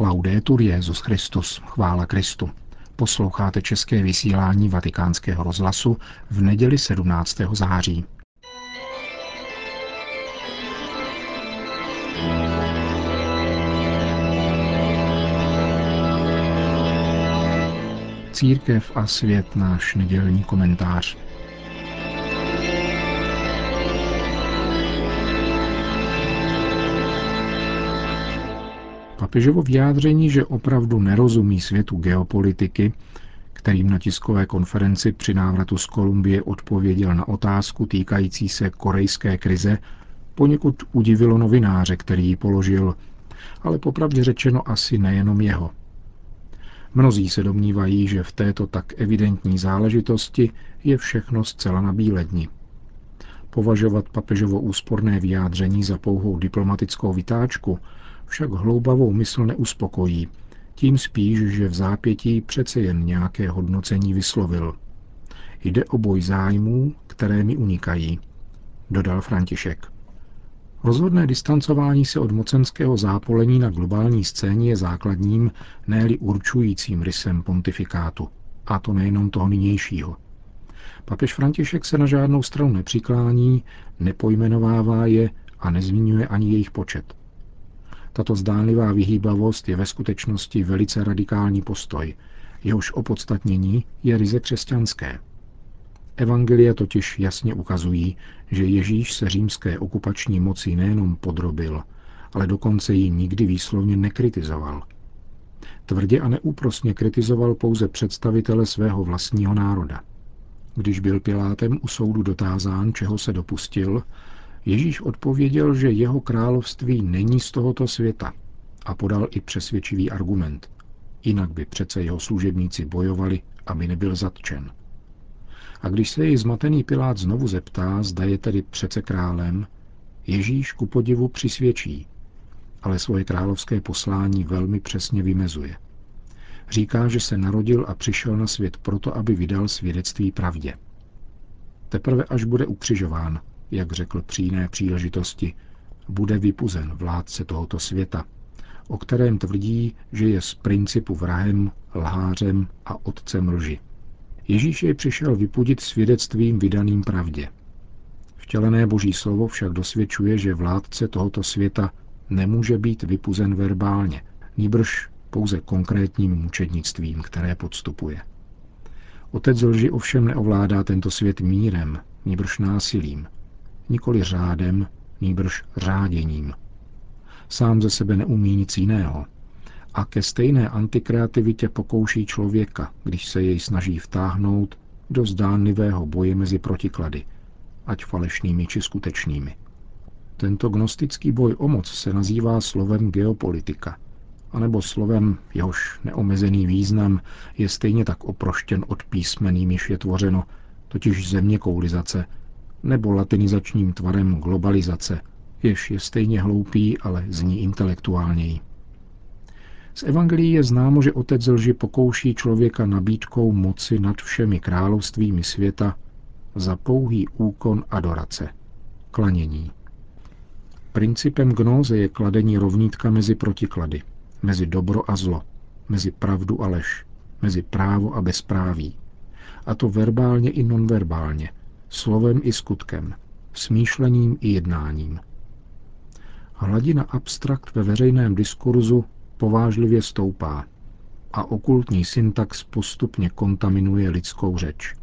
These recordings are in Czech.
Laudetur Jezus Christus, chvála Kristu. Posloucháte české vysílání Vatikánského rozhlasu v neděli 17. září. Církev a svět náš nedělní komentář. Papežovo vyjádření, že opravdu nerozumí světu geopolitiky, kterým na tiskové konferenci při návratu z Kolumbie odpověděl na otázku týkající se korejské krize, poněkud udivilo novináře, který ji položil, ale popravdě řečeno asi nejenom jeho. Mnozí se domnívají, že v této tak evidentní záležitosti je všechno zcela na bíledni. Považovat papežovo úsporné vyjádření za pouhou diplomatickou vytáčku však hloubavou mysl neuspokojí, tím spíš, že v zápětí přece jen nějaké hodnocení vyslovil. Jde o boj zájmů, které mi unikají, dodal František. Rozhodné distancování se od mocenského zápolení na globální scéně je základním, ne určujícím rysem pontifikátu. A to nejenom toho nynějšího. Papež František se na žádnou stranu nepřiklání, nepojmenovává je a nezmiňuje ani jejich počet. Tato zdánlivá vyhýbavost je ve skutečnosti velice radikální postoj, jehož opodstatnění je ryze křesťanské. Evangelia totiž jasně ukazují, že Ježíš se římské okupační moci nejenom podrobil, ale dokonce ji nikdy výslovně nekritizoval. Tvrdě a neúprosně kritizoval pouze představitele svého vlastního národa. Když byl Pilátem u soudu dotázán, čeho se dopustil, Ježíš odpověděl, že jeho království není z tohoto světa a podal i přesvědčivý argument. Jinak by přece jeho služebníci bojovali, aby nebyl zatčen. A když se jej zmatený Pilát znovu zeptá, zda je tedy přece králem, Ježíš ku podivu přisvědčí, ale svoje královské poslání velmi přesně vymezuje. Říká, že se narodil a přišel na svět proto, aby vydal svědectví pravdě. Teprve až bude ukřižován, jak řekl při jiné příležitosti, bude vypuzen vládce tohoto světa, o kterém tvrdí, že je z principu vrahem, lhářem a otcem lži. Ježíš jej přišel vypudit svědectvím vydaným pravdě. Vtělené boží slovo však dosvědčuje, že vládce tohoto světa nemůže být vypuzen verbálně, níbrž pouze konkrétním mučednictvím, které podstupuje. Otec lži ovšem neovládá tento svět mírem, níbrž násilím, nikoli řádem, nýbrž řáděním. Sám ze sebe neumí nic jiného. A ke stejné antikreativitě pokouší člověka, když se jej snaží vtáhnout do zdánlivého boje mezi protiklady, ať falešnými či skutečnými. Tento gnostický boj o moc se nazývá slovem geopolitika, anebo slovem, jehož neomezený význam je stejně tak oproštěn od písmen, jimiž je tvořeno, totiž země koulizace, nebo latinizačním tvarem globalizace, jež je stejně hloupý, ale zní intelektuálněji. Z Evangelií je známo, že otec lži pokouší člověka nabídkou moci nad všemi královstvími světa za pouhý úkon adorace, klanění. Principem gnóze je kladení rovnítka mezi protiklady, mezi dobro a zlo, mezi pravdu a lež, mezi právo a bezpráví. A to verbálně i nonverbálně, slovem i skutkem, smýšlením i jednáním. Hladina abstrakt ve veřejném diskurzu povážlivě stoupá a okultní syntax postupně kontaminuje lidskou řeč.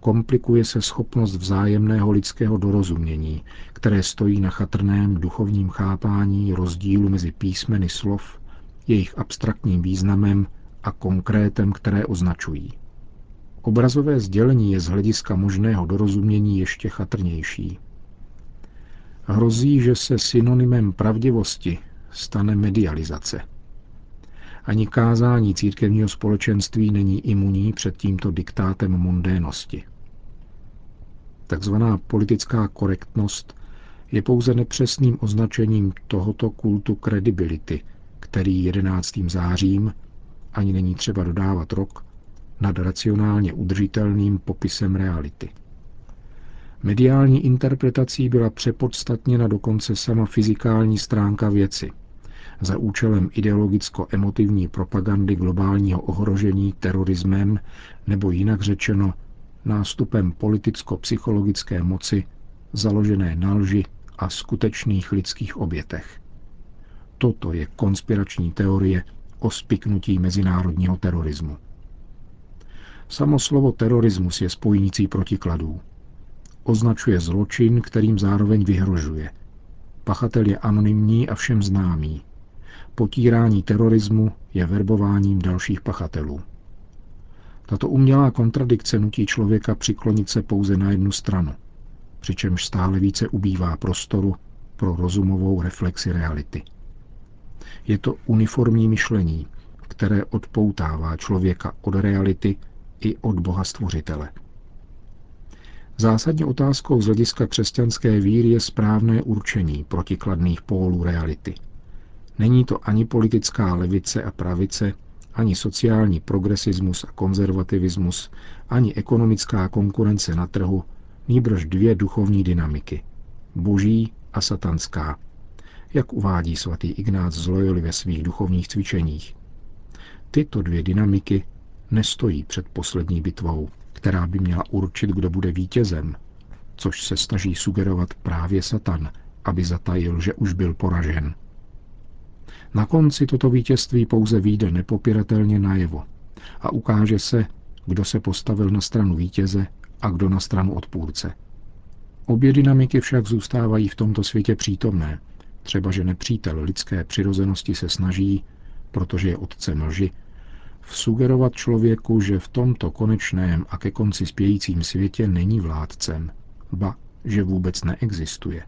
Komplikuje se schopnost vzájemného lidského dorozumění, které stojí na chatrném duchovním chápání rozdílu mezi písmeny slov, jejich abstraktním významem a konkrétem, které označují. Obrazové sdělení je z hlediska možného dorozumění ještě chatrnější. Hrozí, že se synonymem pravdivosti stane medializace. Ani kázání církevního společenství není imunní před tímto diktátem mundénosti. Takzvaná politická korektnost je pouze nepřesným označením tohoto kultu kredibility, který 11. zářím, ani není třeba dodávat rok, nad racionálně udržitelným popisem reality. Mediální interpretací byla přepodstatněna dokonce sama fyzikální stránka věci. za účelem ideologicko-emotivní propagandy globálního ohrožení terorismem nebo jinak řečeno nástupem politicko-psychologické moci založené na lži a skutečných lidských obětech. Toto je konspirační teorie o spiknutí mezinárodního terorismu. Samo slovo terorismus je spojnicí protikladů. Označuje zločin, kterým zároveň vyhrožuje. Pachatel je anonymní a všem známý. Potírání terorismu je verbováním dalších pachatelů. Tato umělá kontradikce nutí člověka přiklonit se pouze na jednu stranu, přičemž stále více ubývá prostoru pro rozumovou reflexi reality. Je to uniformní myšlení, které odpoutává člověka od reality i od Boha Stvořitele. Zásadní otázkou z hlediska křesťanské víry je správné určení protikladných pólů reality. Není to ani politická levice a pravice, ani sociální progresismus a konzervativismus, ani ekonomická konkurence na trhu, nýbrž dvě duchovní dynamiky. Boží a satanská, jak uvádí svatý Ignác z Loyoli ve svých duchovních cvičeních. Tyto dvě dynamiky nestojí před poslední bitvou, která by měla určit, kdo bude vítězem, což se snaží sugerovat právě Satan, aby zatajil, že už byl poražen. Na konci toto vítězství pouze výjde nepopiratelně najevo a ukáže se, kdo se postavil na stranu vítěze a kdo na stranu odpůrce. Obě dynamiky však zůstávají v tomto světě přítomné, třeba že nepřítel lidské přirozenosti se snaží, protože je otcem lži, vsugerovat člověku, že v tomto konečném a ke konci spějícím světě není vládcem, ba, že vůbec neexistuje,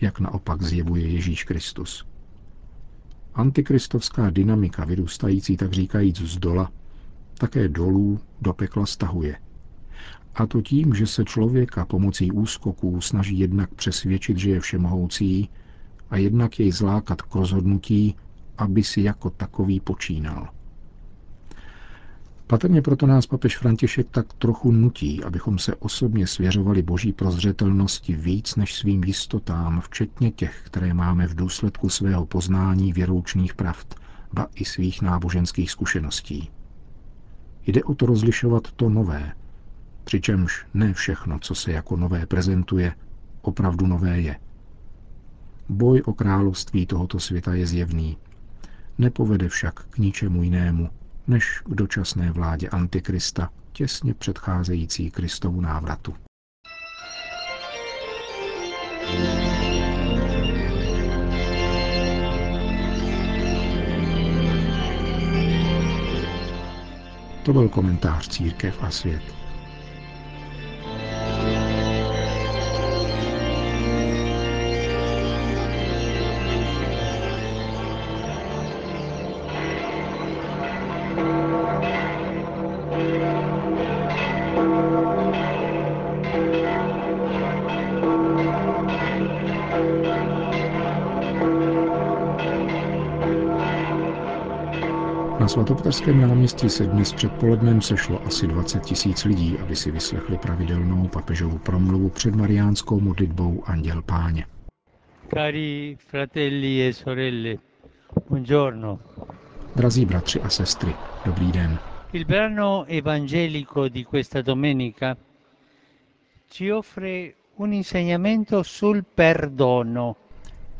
jak naopak zjevuje Ježíš Kristus. Antikristovská dynamika, vyrůstající tak říkajíc z dola, také dolů do pekla stahuje. A to tím, že se člověka pomocí úskoků snaží jednak přesvědčit, že je všemohoucí, a jednak jej zlákat k rozhodnutí, aby si jako takový počínal. Patrně proto nás papež František tak trochu nutí, abychom se osobně svěřovali boží prozřetelnosti víc než svým jistotám, včetně těch, které máme v důsledku svého poznání věroučných pravd, ba i svých náboženských zkušeností. Jde o to rozlišovat to nové, přičemž ne všechno, co se jako nové prezentuje, opravdu nové je. Boj o království tohoto světa je zjevný. Nepovede však k ničemu jinému, než k dočasné vládě Antikrista, těsně předcházející Kristovu návratu. To byl komentář Církev a svět. Svatopetrském náměstí se dnes předpolednem sešlo asi 20 tisíc lidí, aby si vyslechli pravidelnou papežovu promluvu před mariánskou modlitbou Anděl Páně. Cari fratelli e sorelle, buongiorno. Drazí bratři a sestry, dobrý den. Il brano evangelico di questa domenica ci offre un insegnamento sul perdono.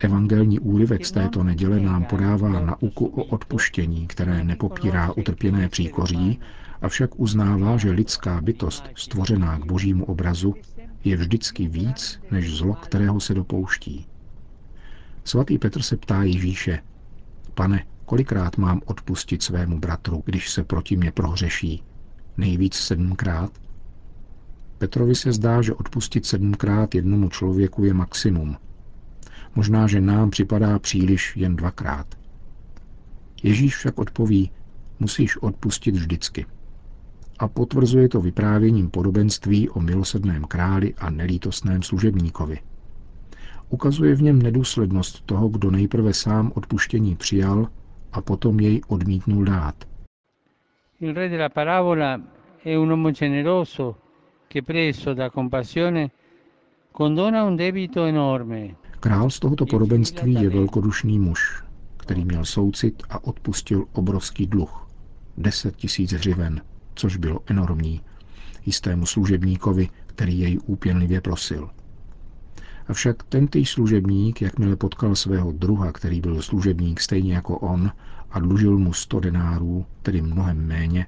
Evangelní úryvek z této neděle nám podává nauku o odpuštění, které nepopírá utrpěné příkoří, avšak uznává, že lidská bytost, stvořená k božímu obrazu, je vždycky víc než zlo, kterého se dopouští. Svatý Petr se ptá Ježíše, pane, kolikrát mám odpustit svému bratru, když se proti mě prohřeší? Nejvíc sedmkrát? Petrovi se zdá, že odpustit sedmkrát jednomu člověku je maximum – Možná, že nám připadá příliš jen dvakrát. Ježíš však odpoví, musíš odpustit vždycky. A potvrzuje to vyprávěním podobenství o milosedném králi a nelítostném služebníkovi. Ukazuje v něm nedůslednost toho, kdo nejprve sám odpuštění přijal a potom jej odmítnul dát. Il re della parabola è un uomo generoso che preso da compassione condona un debito enorme Král z tohoto podobenství je velkodušný muž, který měl soucit a odpustil obrovský dluh. 10 tisíc hřiven, což bylo enormní, jistému služebníkovi, který jej úpěnlivě prosil. Avšak tentýž služebník, jakmile potkal svého druha, který byl služebník stejně jako on a dlužil mu sto denárů, tedy mnohem méně,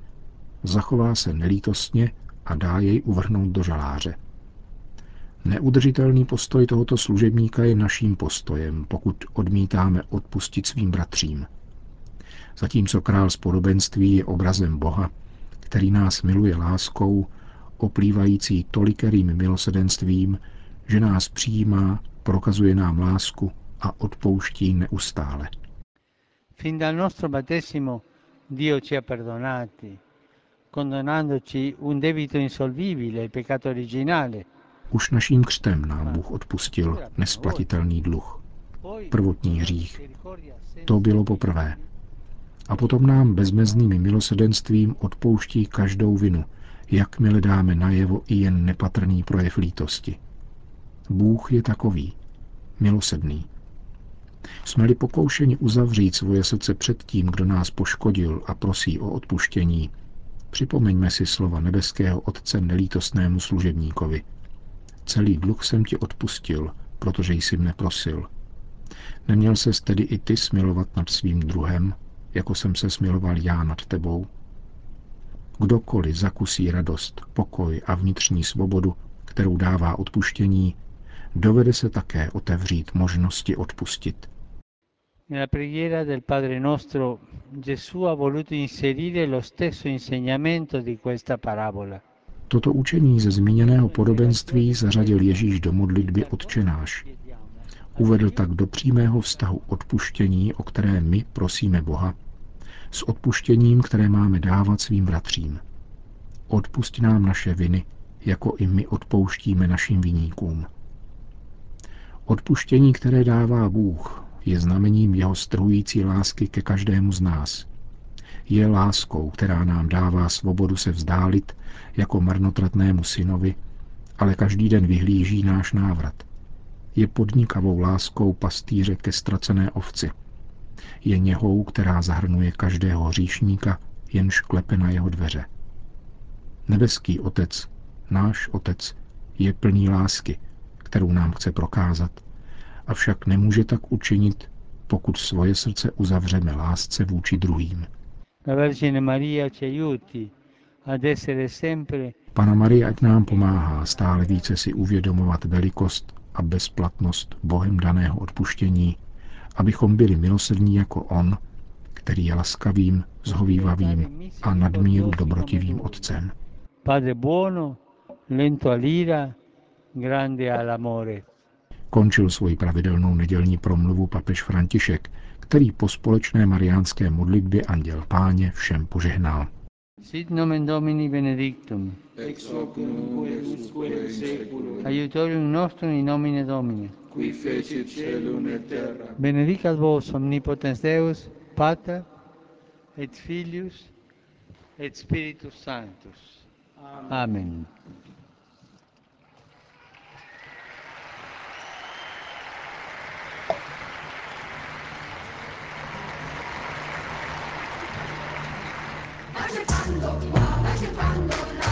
zachová se nelítostně a dá jej uvrhnout do žaláře. Neudržitelný postoj tohoto služebníka je naším postojem, pokud odmítáme odpustit svým bratřím. Zatímco král z podobenství je obrazem Boha, který nás miluje láskou, oplývající tolikerým milosedenstvím, že nás přijímá, prokazuje nám lásku a odpouští neustále. Fin dal nostro battesimo Dio ci ha perdonati, condonandoci un debito insolvibile, il peccato originale. Už naším křtem nám Bůh odpustil nesplatitelný dluh. Prvotní hřích. To bylo poprvé. A potom nám bezmezným milosedenstvím odpouští každou vinu, jakmile dáme najevo i jen nepatrný projev lítosti. Bůh je takový, milosedný. Jsme-li pokoušeni uzavřít svoje srdce před tím, kdo nás poškodil a prosí o odpuštění, připomeňme si slova nebeského Otce nelítostnému služebníkovi. Celý dluh jsem ti odpustil, protože jsi mne prosil. Neměl ses tedy i ty smilovat nad svým druhem, jako jsem se smiloval já nad tebou? Kdokoliv zakusí radost, pokoj a vnitřní svobodu, kterou dává odpuštění, dovede se také otevřít možnosti odpustit. Nella Padre nostro Gesù ha voluto inserire lo stesso insegnamento di questa parabola. Toto učení ze zmíněného podobenství zařadil Ježíš do modlitby Otčenáš. Uvedl tak do přímého vztahu odpuštění, o které my prosíme Boha, s odpuštěním, které máme dávat svým bratřím. Odpust nám naše viny, jako i my odpouštíme našim viníkům. Odpuštění, které dává Bůh, je znamením jeho strhující lásky ke každému z nás. Je láskou, která nám dává svobodu se vzdálit jako marnotratnému synovi, ale každý den vyhlíží náš návrat. Je podnikavou láskou pastýře ke ztracené ovci. Je něhou, která zahrnuje každého hříšníka, jenž klepe na jeho dveře. Nebeský Otec, náš Otec, je plný lásky, kterou nám chce prokázat, avšak nemůže tak učinit, pokud svoje srdce uzavřeme lásce vůči druhým. Pana Maria ať nám pomáhá stále více si uvědomovat velikost a bezplatnost Bohem daného odpuštění, abychom byli milosrdní jako On, který je laskavým, zhovývavým a nadmíru dobrotivým Otcem. Padre buono, lento all'ira, grande all'amore. Končil svoji pravidelnou nedělní promluvu papež František, který po společné mariánské modlitbě Anděl Páně všem požehnal. Sit nomen Domini benedictum. Ex hoc nunc et usque in seculum. Aiutorium nostrum in nomine Domini. Qui fecit celum et terra. Benedicat vos omnipotens Deus, Pater et Filius et Spiritus Sanctus. Amen. accettando cuando, guapas y cuando la